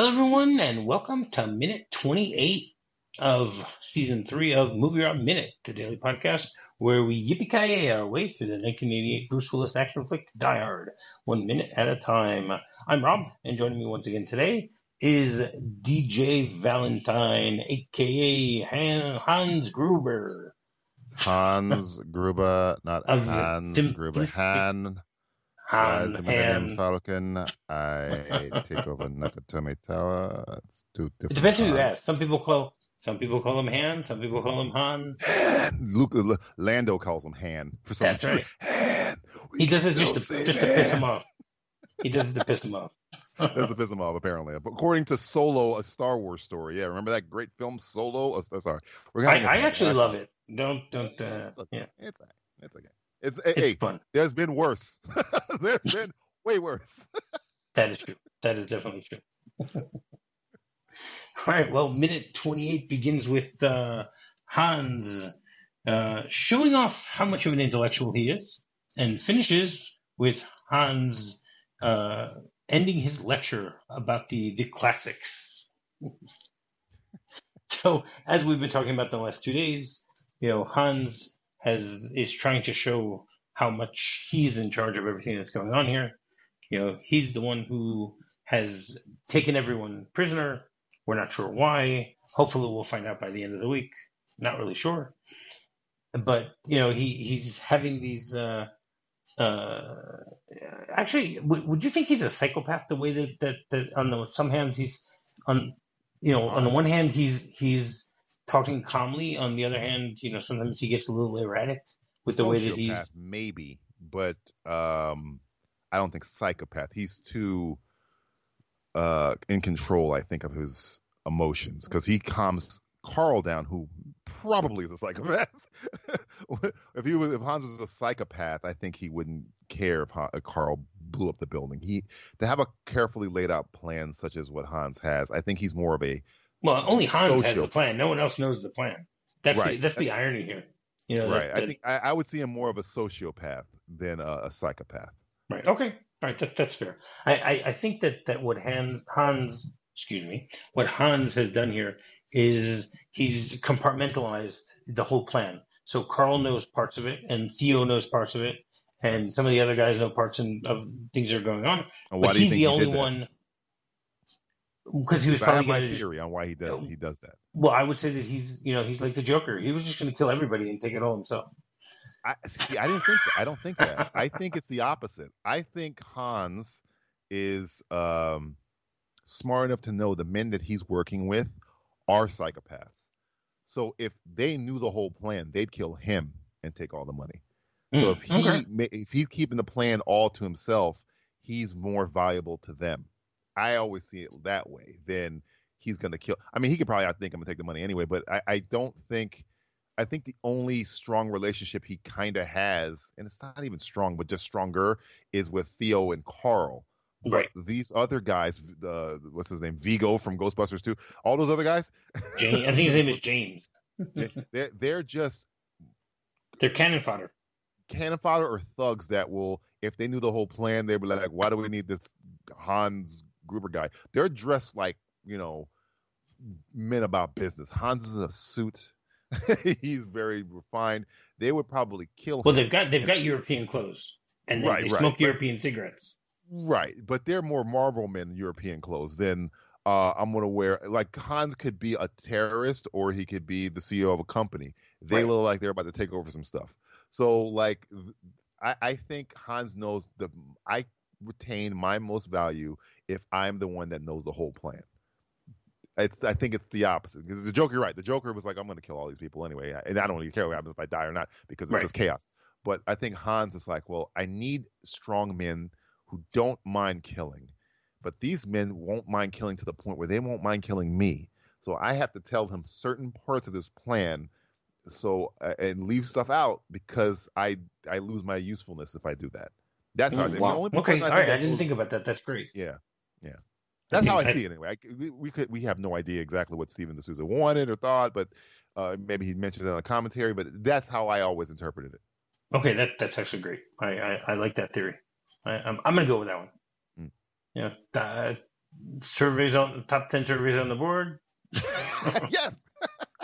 Hello, everyone, and welcome to minute 28 of season three of Movie Rob Minute, the daily podcast where we yippee our way through the 1988 Bruce Willis action flick Die Hard, one minute at a time. I'm Rob, and joining me once again today is DJ Valentine, aka Hans Gruber. Hans Gruber, not Hans Gruber. Han. As the Millennium Han. Falcon, I take over Nakatomi Tower. It's two It depends who you ask. Some people call some people call him Han, some people call him Han. Luke L- Lando calls him Han for some That's right. Han. He does it just to, just to piss him off. He does it to piss him off. That's to piss him off, apparently. According to Solo, a Star Wars story. Yeah, remember that great film Solo? Oh, sorry, I, I actually love it. Don't don't uh, It's okay. yeah. It's okay. It's okay. It's, It's hey, fun. there's been worse. there's been way worse. That is true. That is definitely true. All right. Well, minute 28 begins with uh, Hans uh, showing off how much of an intellectual he is and finishes with Hans uh, ending his lecture about the, the classics. so, as we've been talking about the last two days, you know, Hans has is trying to show how much he's in charge of everything that's going on here. You know, he's the one who has taken everyone prisoner. We're not sure why. Hopefully, we'll find out by the end of the week. Not really sure, but you know, he he's having these. Uh, uh, actually, w- would you think he's a psychopath? The way that that, that on the some hands he's on, you know, on the one hand he's he's talking calmly. On the other hand, you know, sometimes he gets a little erratic with the way that he's. Maybe, but um, I don't think psychopath. He's too uh, in control, I think, of his emotions because he calms Carl down, who probably is a psychopath. if he was, if Hans was a psychopath, I think he wouldn't care if, Han, if Carl blew up the building. He to have a carefully laid out plan such as what Hans has. I think he's more of a Well, only Hans has the plan. No one else knows the plan. That's the, Right. that's the irony here. You know, right. that- I think I, I would see him more of a sociopath than a, a psychopath. Right. Okay. All right. That, that's fair. I, I, I think that, that what Hans, Hans, excuse me, what Hans has done here is he's compartmentalized the whole plan. So Carl knows parts of it, and Theo knows parts of it, and some of the other guys know parts in, of things that are going on. And why But do you he's think the he only did that? one because he was probably my to. theory on why he does he does that. Well, I would say that he's, you know, he's like the Joker. He was just going to kill everybody and take it all himself. I see, I didn't think that. I don't think that. I think it's the opposite. I think Hans is um, smart enough to know the men that he's working with are psychopaths. So if they knew the whole plan, they'd kill him and take all the money. So if he Mm, okay. if he's keeping the plan all to himself, he's more valuable to them. I always see it that way. Then he's gonna kill. I mean, he could probably outthink him and take the money anyway. But I, I don't think. I think the only strong relationship he kind of has, and it's not even strong, but just stronger, is with Theo and Carl. Right. These other guys, uh, what's his name, Vigo from Ghostbusters 2, all those other guys, James, I think his name is James. they're they're just They're cannon fodder. cannon fodder or thugs that will, if they knew the whole plan, they'd be like, why do we need this Hans Gruber guy? They're dressed like, you know, men about business. Hans is in a suit. He's very refined. They would probably kill Well, him. they've got they've got European clothes, and they, Right, they right, smoke but- European cigarettes. Right, but they're more Marlboro men European clothes than uh, I'm gonna wear. Like Hans could be a terrorist or he could be the CEO of a company. They Right. look like they're about to take over some stuff. So like, I, I think Hans knows the. I retain my most value if I'm the one that knows the whole plan. It's. I think it's the opposite because the Joker, you're right? The Joker was like, I'm gonna kill all these people anyway, and I don't really care what happens if I die or not because it's Right. just chaos. But I think Hans is like, well, I need strong men who don't mind killing. But these men won't mind killing to the point where they won't mind killing me. So I have to tell him certain parts of this plan so uh, and leave stuff out because I I lose my usefulness if I do that. That's how I Mm. The only Okay, person all right. I didn't goes- think about that. That's great. Yeah, yeah. That's how I think- see it anyway. I, we, we could we have no idea exactly what Steven de Souza wanted or thought, but uh, maybe he mentions it on a commentary. But that's how I always interpreted it. Okay, that that's actually great. I I, I like that theory. I, I'm I'm gonna go with that one. Mm. Yeah, uh, surveys on top ten surveys on the board. yes.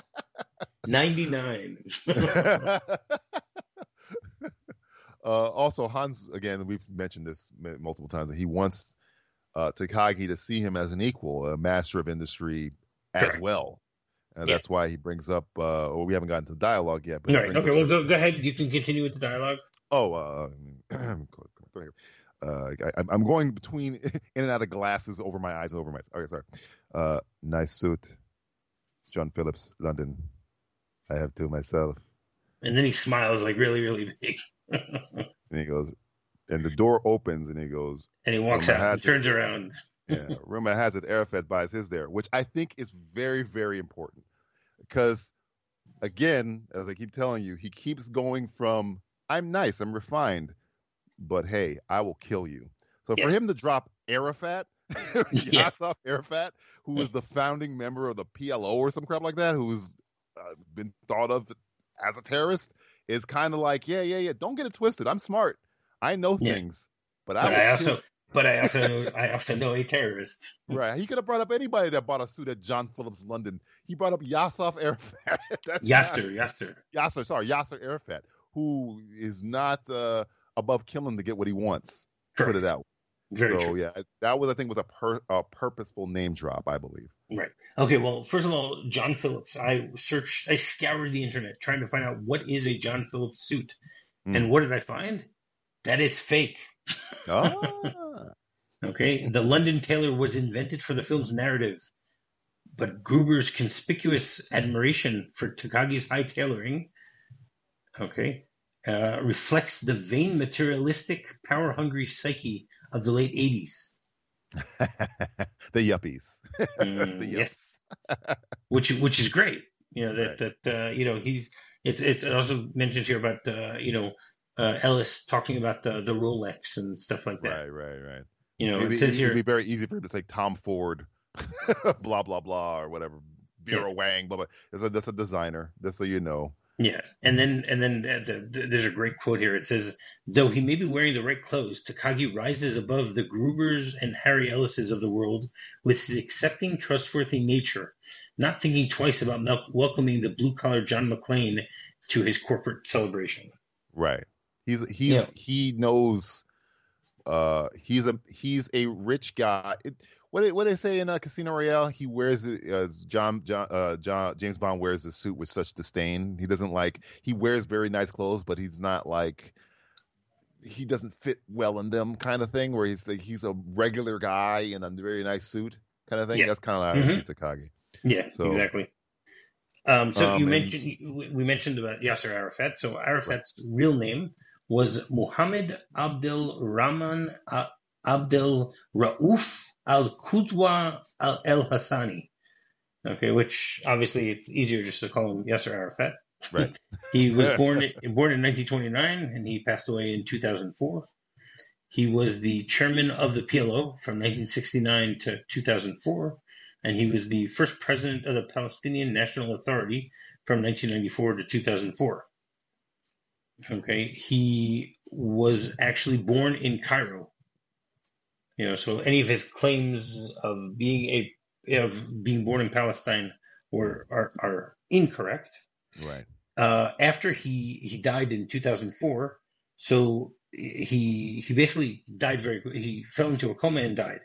Ninety nine. Uh, also, Hans, again, we've mentioned this multiple times. He wants uh, Takagi to see him as an equal, a master of industry as well. And yeah. that's why he brings up, uh, well, we haven't gotten to the dialogue yet. But right. Okay, well, go, go ahead. You can continue with the dialogue. Oh, uh, uh, I, am going between in and out of glasses over my eyes over my. Okay, sorry. Uh, nice suit, John Phillips, London. I have two myself. And then he smiles like really, really big. and he goes, and the door opens, and he goes, and he walks out, and turns around. yeah, rumor has it Arafat buys his there, which I think is very, very important because, again, as I keep telling you, he keeps going from "I'm nice, I'm refined," but hey, I will kill you. So yes. for him to drop Arafat, yeah. Arafat, who was the founding member of the PLO or some crap like that, who's uh, been thought of as a terrorist, is kind of like, yeah, yeah, yeah. Don't get it twisted. I'm smart. I know yeah. things, but, but I, I also, but I also, know, I also know a terrorist. right. He could have brought up anybody that bought a suit at John Phillips London. He brought up Yassir Arafat. Yasser, Yasser, Yasser. Sorry, Yasser Arafat, who is not uh, above killing to get what he wants. Correct. Put it out. Very so true. yeah, that was I think was a, per, a purposeful name drop, I believe. Right. Okay. Well, first of all, John Phillips. I searched, I scoured the internet trying to find out what is a John Phillips suit, mm. and what did I find? That it's fake. Ah. okay. The London tailor was invented for the film's narrative, but Gruber's conspicuous admiration for Takagi's high tailoring, okay, uh, reflects the vain, materialistic, power-hungry psyche of the late '80s. the yuppies. Mm, the yes. which which is great. You know that right. that uh, you know he's it's it's also mentioned here about uh, you know uh, Ellis talking about the the Rolex and stuff like that. Right, right, right. You know, Maybe, it says here it'd be very easy for him to say Tom Ford, blah blah blah, or whatever. Vera yes. Wang, blah blah. It's a, that's a designer, just so you know. Yeah, and then and then the, the, there's a great quote here. It says, "Though he may be wearing the right clothes, Takagi rises above the Grubers and Harry Ellises of the world with his accepting, trustworthy nature, not thinking twice about welcoming the blue collar John McClane to his corporate celebration." Right. He's he's yeah. he knows. Uh, he's a he's a rich guy. It, what they, what they say in uh, Casino Royale? He wears it. Uh, John John uh, John James Bond wears the suit with such disdain. He doesn't like. He wears very nice clothes, but he's not like. He doesn't fit well in them, kind of thing. Where he's like he's a regular guy in a very nice suit, kind of thing. Yeah. That's kind of mm-hmm. Takagi. Yeah, so, exactly. Um, so um, you mentioned we mentioned about Yasser Arafat. So Arafat's real name was Muhammad Abdel Rahman Abdel Rauf Al Qudwa Al El Hassani. Okay, which obviously it's easier just to call him Yasser Arafat. Right. he was born born in 1929 and he passed away in 2004. He was the chairman of the PLO from 1969 to 2004, and he was the first president of the Palestinian National Authority from 1994 to 2004. Okay, he was actually born in Cairo you know, so any of his claims of being a of being born in Palestine were are, are incorrect. Right. Uh, after he he died in 2004, so he he basically died very he fell into a coma and died,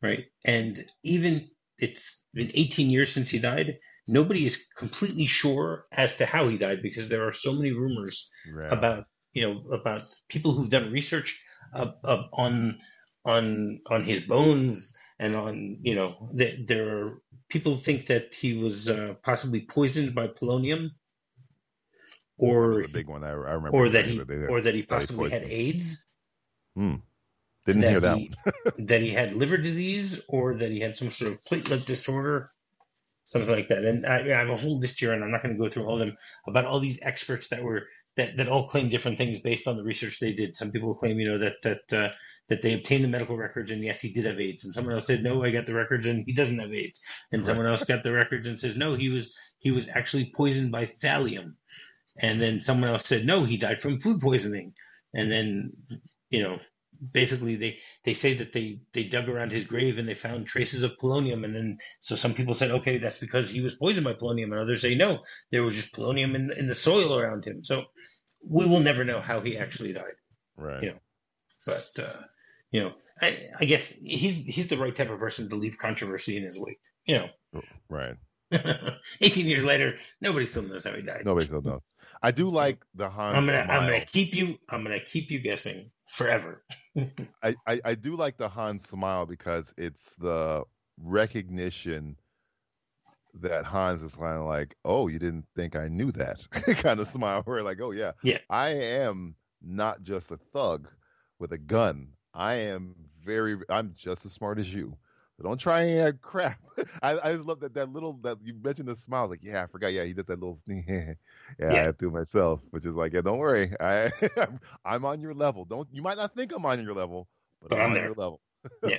right? And even it's been 18 years since he died. Nobody is completely sure as to how he died because there are so many rumors right. about you know about people who've done research uh, uh, on on on his bones and on you know the, there are people think that he was uh, possibly poisoned by polonium or the big one I, I remember or that he or that he possibly had AIDS. Hmm. Didn't hear that he, that he had liver disease or that he had some sort of platelet disorder, something like that. And I, I have a whole list here, and I'm not going to go through all of them about all these experts that were that, that all claim different things based on the research they did. Some people claim, you know, that that uh, that they obtained the medical records and yes, he did have AIDS. And someone else said, no, I got the records and he doesn't have AIDS. And right. someone else got the records and says, no, he was he was actually poisoned by thallium. And then someone else said, no, he died from food poisoning. And then, you know, basically they they say that they they dug around his grave and they found traces of polonium. And then so some people said okay that's because he was poisoned by polonium. And others say no there was just polonium in in the soil around him. So we will never know how he actually died. Right. You know but uh you know i i guess he's he's the right type of person to leave controversy in his wake you know. Right. 18 years later nobody still knows how he died. Nobody still knows. I do like the Hans. I'm gonna smile. I'm gonna keep you I'm gonna keep you guessing forever. I, I, I do like the Hans smile because it's the recognition that Hans is kind of like, oh, you didn't think I knew that kind of smile. Where like, oh yeah, yeah, I am not just a thug with a gun. I am very. I'm just as smart as you. So don't try any that crap. I, I just love that that little that you mentioned the smile. Like, yeah, I forgot. Yeah, he did that little sneak. yeah, yeah, I have to myself, which is like, yeah, don't worry. I I'm on your level. Don't you might not think I'm on your level, but, but I'm, I'm on there. your level. yeah.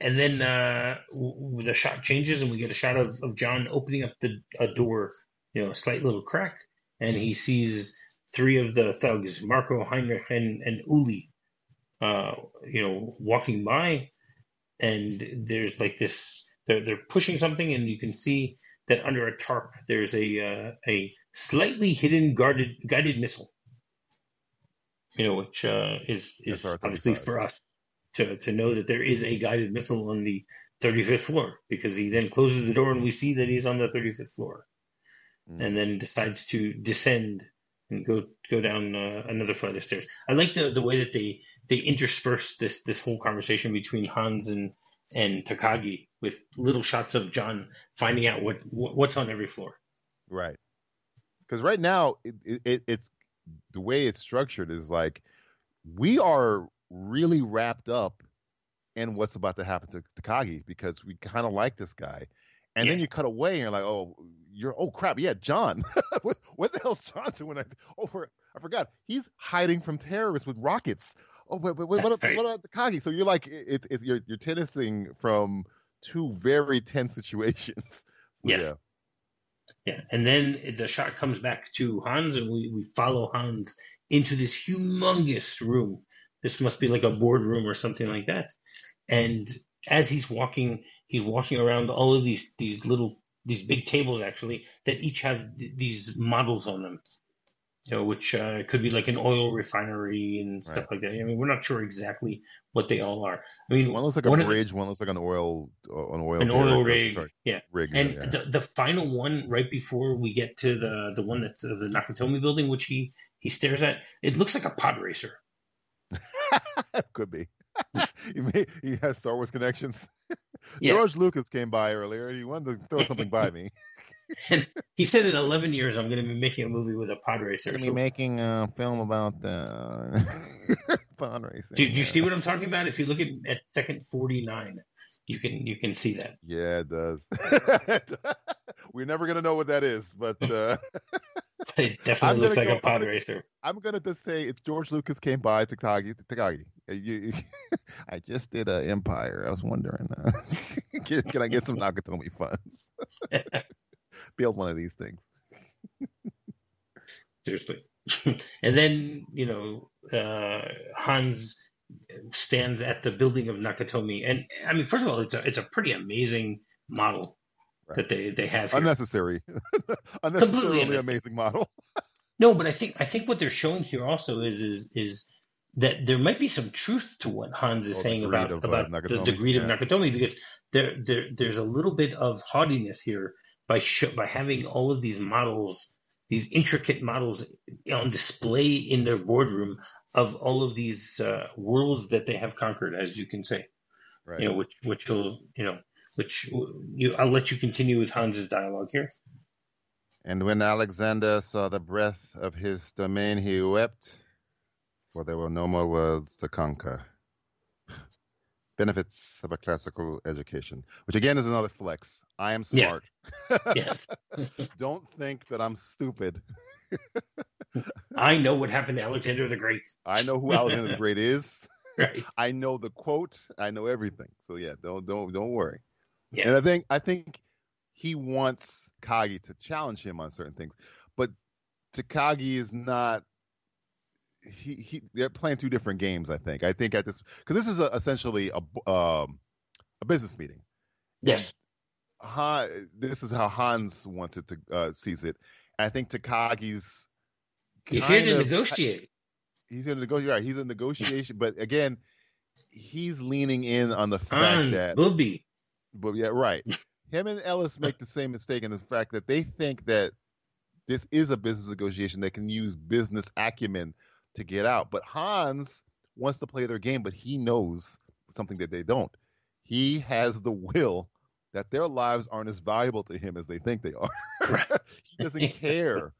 And then uh, the shot changes, and we get a shot of, of John opening up the a door, you know, a slight little crack, and he sees three of the thugs, Marco, Heinrich, and, and Uli, uh, you know, walking by and there's like this they're, they're pushing something and you can see that under a tarp there's a uh, a slightly hidden guarded guided missile. You know which uh, is is obviously for us to to know that there is a guided missile on the 35th floor because he then closes the door and we see that he's on the 35th floor. Mm. and then decides to descend and go go down uh, another flight of stairs. I like the the way that they they intersperse this this whole conversation between Hans and and Takagi with little shots of John finding out what, what's on every floor. Right. Because right now it, it, it's the way it's structured is like we are really wrapped up in what's about to happen to Takagi because we kind of like this guy. And yeah. then you cut away and you're like, oh, you're oh crap, yeah, John. what, what, the hell's John doing? I, oh, I forgot. He's hiding from terrorists with rockets. Oh, wait, wait, wait what, about, what about Takagi? So you're like, it, it, you're you're tennessing from two very tense situations. Yes. Yeah. Yeah, and then the shot comes back to Hans, and we, we follow Hans into this humongous room. This must be like a boardroom or something like that. And as he's walking, he's walking around all of these these little these big tables actually that each have th- these models on them know, which uh, could be like an oil refinery and stuff right. like that. I mean, we're not sure exactly what they all are. I mean, one looks like a bridge, the, one looks like an oil, uh, an oil, an oil rig, sorry, yeah, rig, and yeah. The, the final one right before we get to the the one that's uh, the Nakatomi building, which he he stares at, it looks like a pod racer. could be. he, may, he has Star Wars connections. Yes. George Lucas came by earlier. and He wanted to throw something by me. he said in 11 years I'm going to be making a movie with a pod racer. Going to be making a film about uh, pod racing. Do, do, you see what I'm talking about? If you look at, at second 49, you can you can see that. Yeah, it does. We're never going to know what that is, but. Uh... it definitely looks like go, a pod racer. I'm gonna just say it's George Lucas came by Takagi. Takagi, you, I just did an Empire. I was wondering, uh, can, can, I get some Nakatomi funds? build one of these things. Seriously. and then, you know, uh, Hans stands at the building of Nakatomi. And I mean, first of all, it's a, it's a pretty amazing model right. that they, they have here. Unnecessary. Unnecessarily amazing model. no, but I think, I think what they're showing here also is, is, is that there might be some truth to what Hans is oh, saying about, of, uh, about uh, the, degree yeah. of Nakatomi because there, there, there's a little bit of haughtiness here by sh- by having all of these models, these intricate models on display in their boardroom of all of these uh, worlds that they have conquered, as you can say. Right. You know, which which will you know, which you I'll let you continue with Hans's dialogue here. And when Alexander saw the breadth of his domain, he wept, for there were no more worlds to conquer benefits of a classical education, which again is another flex. I am smart. Yes. yes. Don't think that I'm stupid. I know what happened to Alexander the Great. I know who Alexander the Great is. Right. I know the quote. I know everything. So yeah, don't don't don't worry. Yeah. And I think I think he wants Kagi to challenge him on certain things, but Takagi is not he, he they're playing two different games. I think. I think at this because this is a, essentially a um, a business meeting. Yes. Han, this is how Hans wants it to uh, sees it. I think Takagi's. He's here to negotiate. He's to negotiate. Right. He's in negotiation, but again, he's leaning in on the fact that Hans, that. Booby. But yeah, right. Him and Ellis make the same mistake in the fact that they think that this is a business negotiation. They can use business acumen to get out. But Hans wants to play their game, but he knows something that they don't. He has the will that their lives aren't as valuable to him as they think they are. he doesn't care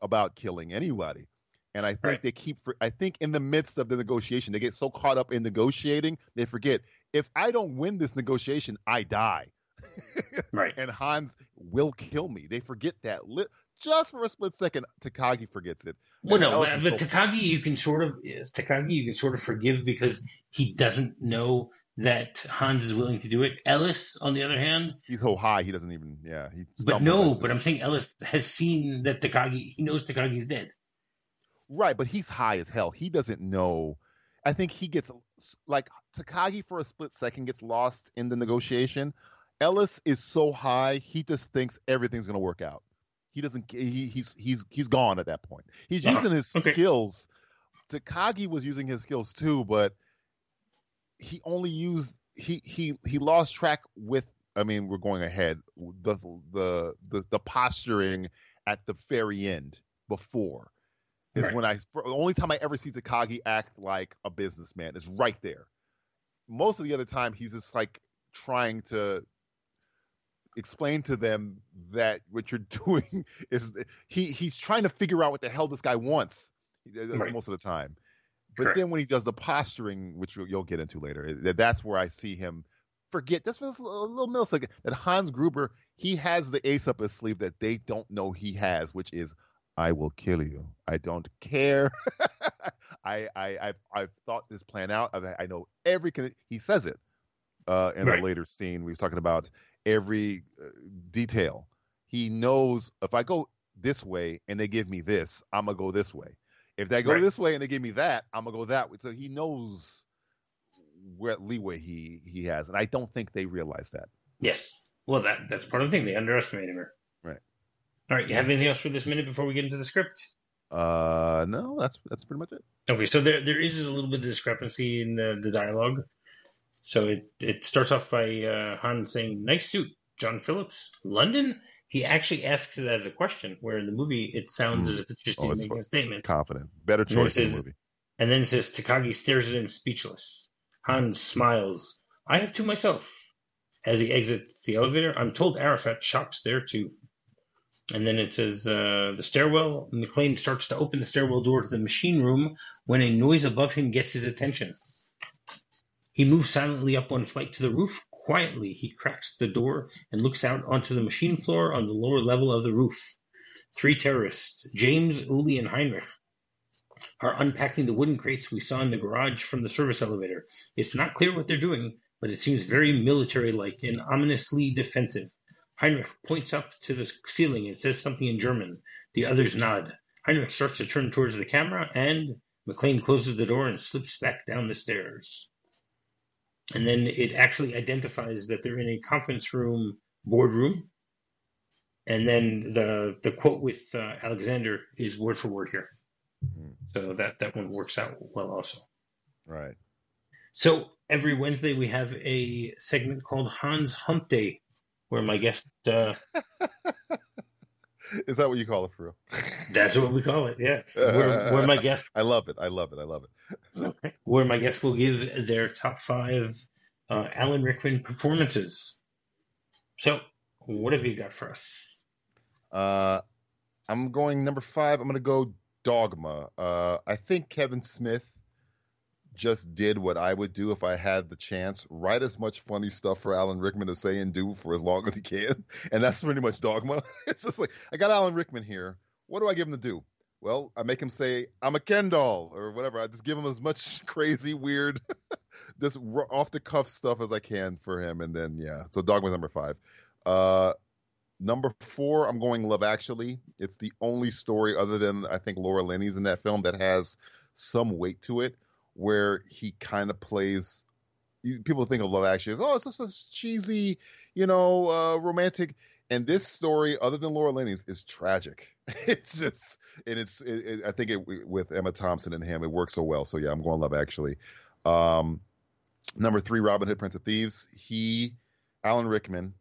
about killing anybody. And I think Right. they keep, I think in the midst of the negotiation, they get so caught up in negotiating, they forget if I don't win this negotiation, I die. Right. and Hans will kill me. They forget that. Li- just for a split second, Takagi forgets it. Well, And no, but, so- Takagi, you can sort of eh, Takagi, you can sort of forgive because he doesn't know that Hans is willing to do it. Ellis, on the other hand, he's so high, he doesn't even. Yeah, he. but no, but. I'm saying Ellis has seen that Takagi. He knows Takagi's dead. Right, but he's high as hell. He doesn't know. I think he gets like Takagi for a split second gets lost in the negotiation. Ellis is so high, he just thinks everything's gonna work out. He doesn't. He, he's he's he's gone at that point. He's Uh-huh. using his Okay. skills. Takagi was using his skills too, but he only used he he he lost track with. I mean, we're going ahead. The the the, the posturing at the very end before is Right. when I for, the only time I ever see Takagi act like a businessman is right there. Most of the other time he's just like trying to explain to them that what you're doing is he he's trying to figure out what the hell this guy wants uh, Right. most of the time. But Correct. then when he does the posturing, which you'll, you'll get into later, that's where I see him forget just for a little millisecond that Hans Gruber he has the ace up his sleeve that they don't know he has, which is I will kill you. I don't care. I, I I've I've thought this plan out. I, I know every. con- He says it uh, in Right. a later scene. We was talking about every uh, detail. He knows if I go this way and they give me this, I'm gonna go this way. If they go Right. this way and they give me that, I'm gonna go that way. So he knows what leeway he he has, and I don't think they realize that. Yes. Well, that that's part of the thing. They underestimate him. Right. All right. You have anything else for this minute before we get into the script? Uh, no, that's that's pretty much it. Okay, so there there is a little bit of discrepancy in the, the dialogue. So it, it starts off by uh, Han saying, "Nice suit, John Phillips, London." He actually asks it as a question, where in the movie it sounds Hmm. as if it's just Oh, it's making a statement. Confident, better choice in the movie. And then it says Takagi stares at him speechless. Han smiles. I have two myself. As he exits the elevator, I'm told Arafat shops there too. And then it says uh, the stairwell. McClane starts to open the stairwell door to the machine room when a noise above him gets his attention. He moves silently up one flight to the roof. Quietly, he cracks the door and looks out onto the machine floor on the lower level of the roof. Three terrorists, James, Uli, and Heinrich, are unpacking the wooden crates we saw in the garage from the service elevator. It's not clear what they're doing, but it seems very military like and ominously defensive. Heinrich points up to the ceiling and says something in German. The others nod. Heinrich starts to turn towards the camera, and McClane closes the door and slips back down the stairs. And then it actually identifies that they're in a conference room boardroom. And then the the quote with uh, Alexander is word for word here. Mhm. So that, that one works out well also. Right. So every Wednesday we have a segment called Hans Hump Day, where my guest, uh, Is that what you call it for real? that's what we call it, yes, where, where my guest, I love it. I love it. I love it. where my guest will give their top five uh, Alan Rickman performances. So what have you got for us? Uh, I'm going number five. I'm going to go Dogma. Uh, I think Kevin Smith just did what I would do if I had the chance. Write as much funny stuff for Alan Rickman to say and do for as long as he can, and that's pretty much Dogma. It's just like I got Alan Rickman here. What do I give him to do? Well, I make him say I'm a Ken doll or whatever. I just give him as much crazy, weird, just off the cuff stuff as I can for him, and then yeah. So Dogma's number five. Uh, Number four, I'm going Love Actually. It's the only story other than I think Laura Linney's in that film that has some weight to it, where he kind of plays. People think of Love Actually as oh, it's just a cheesy, you know, uh, romantic. And this story, other than Laura Linney's, is tragic. It's just, and it's, it, it, I think it with Emma Thompson and him, it works so well. So yeah, I'm going Love Actually. Um, number three, Robin Hood, Prince of Thieves. He, Alan Rickman.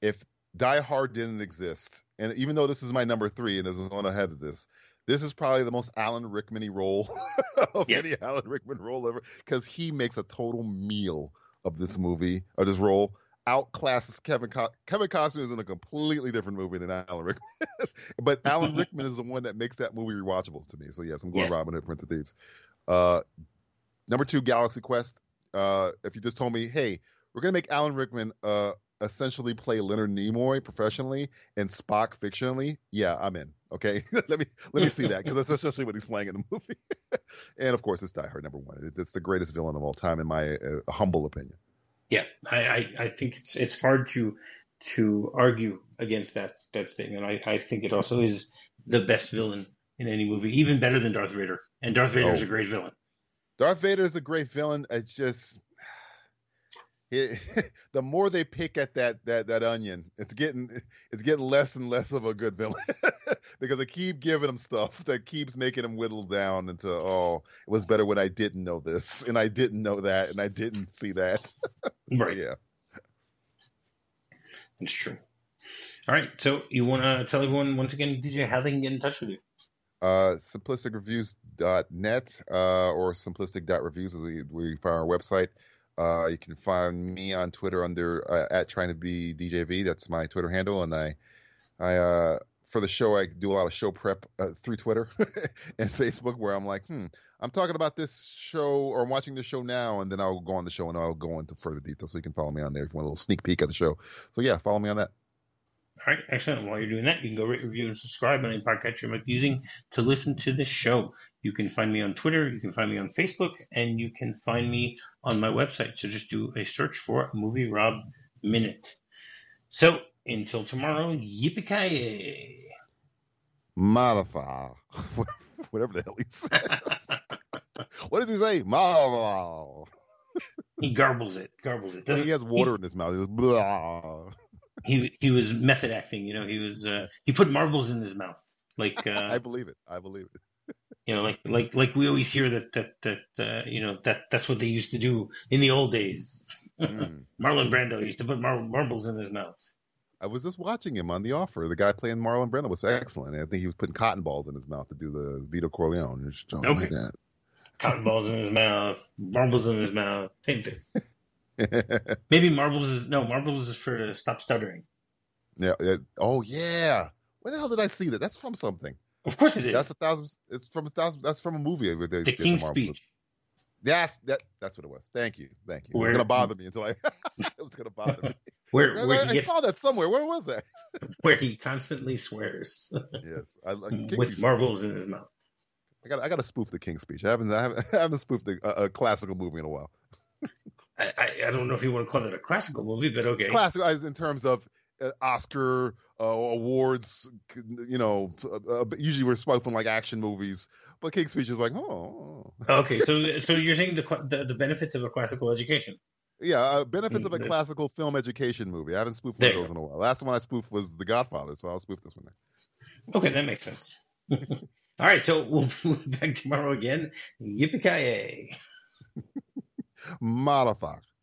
If Die Hard didn't exist, and even though this is my number three and is one ahead of this, this is probably the most Alan Rickman role of any Alan Rickman role ever because he makes a total meal of this movie, of this role. Outclasses Kevin Co- Kevin Costner is in a completely different movie than Alan Rickman, but Alan Rickman is the one that makes that movie rewatchable to me. So yes, I'm going yes. Robin Hood, Prince of Thieves. Uh, number two, Galaxy Quest. Uh, if you just told me, hey, we're gonna make Alan Rickman uh, essentially play Leonard Nimoy professionally and Spock fictionally, yeah, I'm in. Okay, let me let me see that because that's essentially what he's playing in the movie. and of course, it's Die Hard number one. It's the greatest villain of all time, in my uh, humble opinion. Yeah, I, I, I think it's it's hard to to argue against that that statement. I, I think it also is the best villain in any movie, even better than Darth Vader. And Darth Vader oh. is a great villain. Darth Vader is a great villain. It's just it, the more they pick at that that that onion, it's getting it's getting less and less of a good villain because they keep giving him stuff that keeps making him whittle down into oh, it was better when I didn't know this and I didn't know that and I didn't see that. right. Yeah. It's true. All right. So you want to tell everyone once again, DJ, how they can get in touch with you? Uh, simplisticreviews.net uh, or simplistic.reviews as we, we find our website. Uh, you can find me on Twitter under uh, at trying to be DJV. That's my Twitter handle, and I, I uh, for the show I do a lot of show prep uh, through Twitter and Facebook, where I'm like, hmm, I'm talking about this show or I'm watching this show now, and then I'll go on the show and I'll go into further detail. So you can follow me on there if you want a little sneak peek at the show. So yeah, follow me on that. All right, excellent. While you're doing that, you can go rate, review, and subscribe on any podcast you might be using to listen to this show. You can find me on Twitter, you can find me on Facebook, and you can find me on my website. So just do a search for Movie Rob Minute. So until tomorrow, yippee Motherfucker. Whatever the hell he says. what does he say? Motherfucker. He garbles it. Garbles it. Doesn't, he has water in his mouth. He goes, Blah he he was method acting. You know, he was uh, he put marbles in his mouth. Like uh, I believe it. I believe it. you know, like like like we always hear that that that uh, you know that that's what they used to do in the old days. Mm. Marlon Brando used to put mar- marbles in his mouth. I was just watching him on The Offer. The guy playing Marlon Brando was excellent. I think he was putting cotton balls in his mouth to do the Vito Corleone. Okay. Like cotton balls in his mouth, marbles in his mouth, same thing. Maybe marbles is no marbles is for stop stuttering. Yeah. It, oh yeah. Where the hell did I see that? That's from something. Of course it is. That's a thousand. It's from a thousand. That's from a movie. Where they the King's the Speech. That's that. That's what it was. Thank you. Thank you. Where, it was gonna bother me until I. it was gonna bother me. Where, where I, I saw that somewhere. Where was that? where he constantly swears. yes, I, with marbles in his mouth. I got. I got to spoof the King's Speech. I haven't. I haven't, I haven't spoofed a, a classical movie in a while. I, don't know if you want to call it a classical movie, but okay. Classical in terms of uh, Oscar uh, awards, you know, uh, uh usually we're spoken like action movies, but King's Speech is like, oh. okay, so so you're saying the, the, the benefits of a classical education? Yeah, uh, benefits of a mm, classical film education movie. I haven't spoofed one of those in a while. Last one I spoofed was The Godfather, so I'll spoof this one. Okay, that makes sense. All right, so we'll be back tomorrow again. Yippee ki Motherfucker.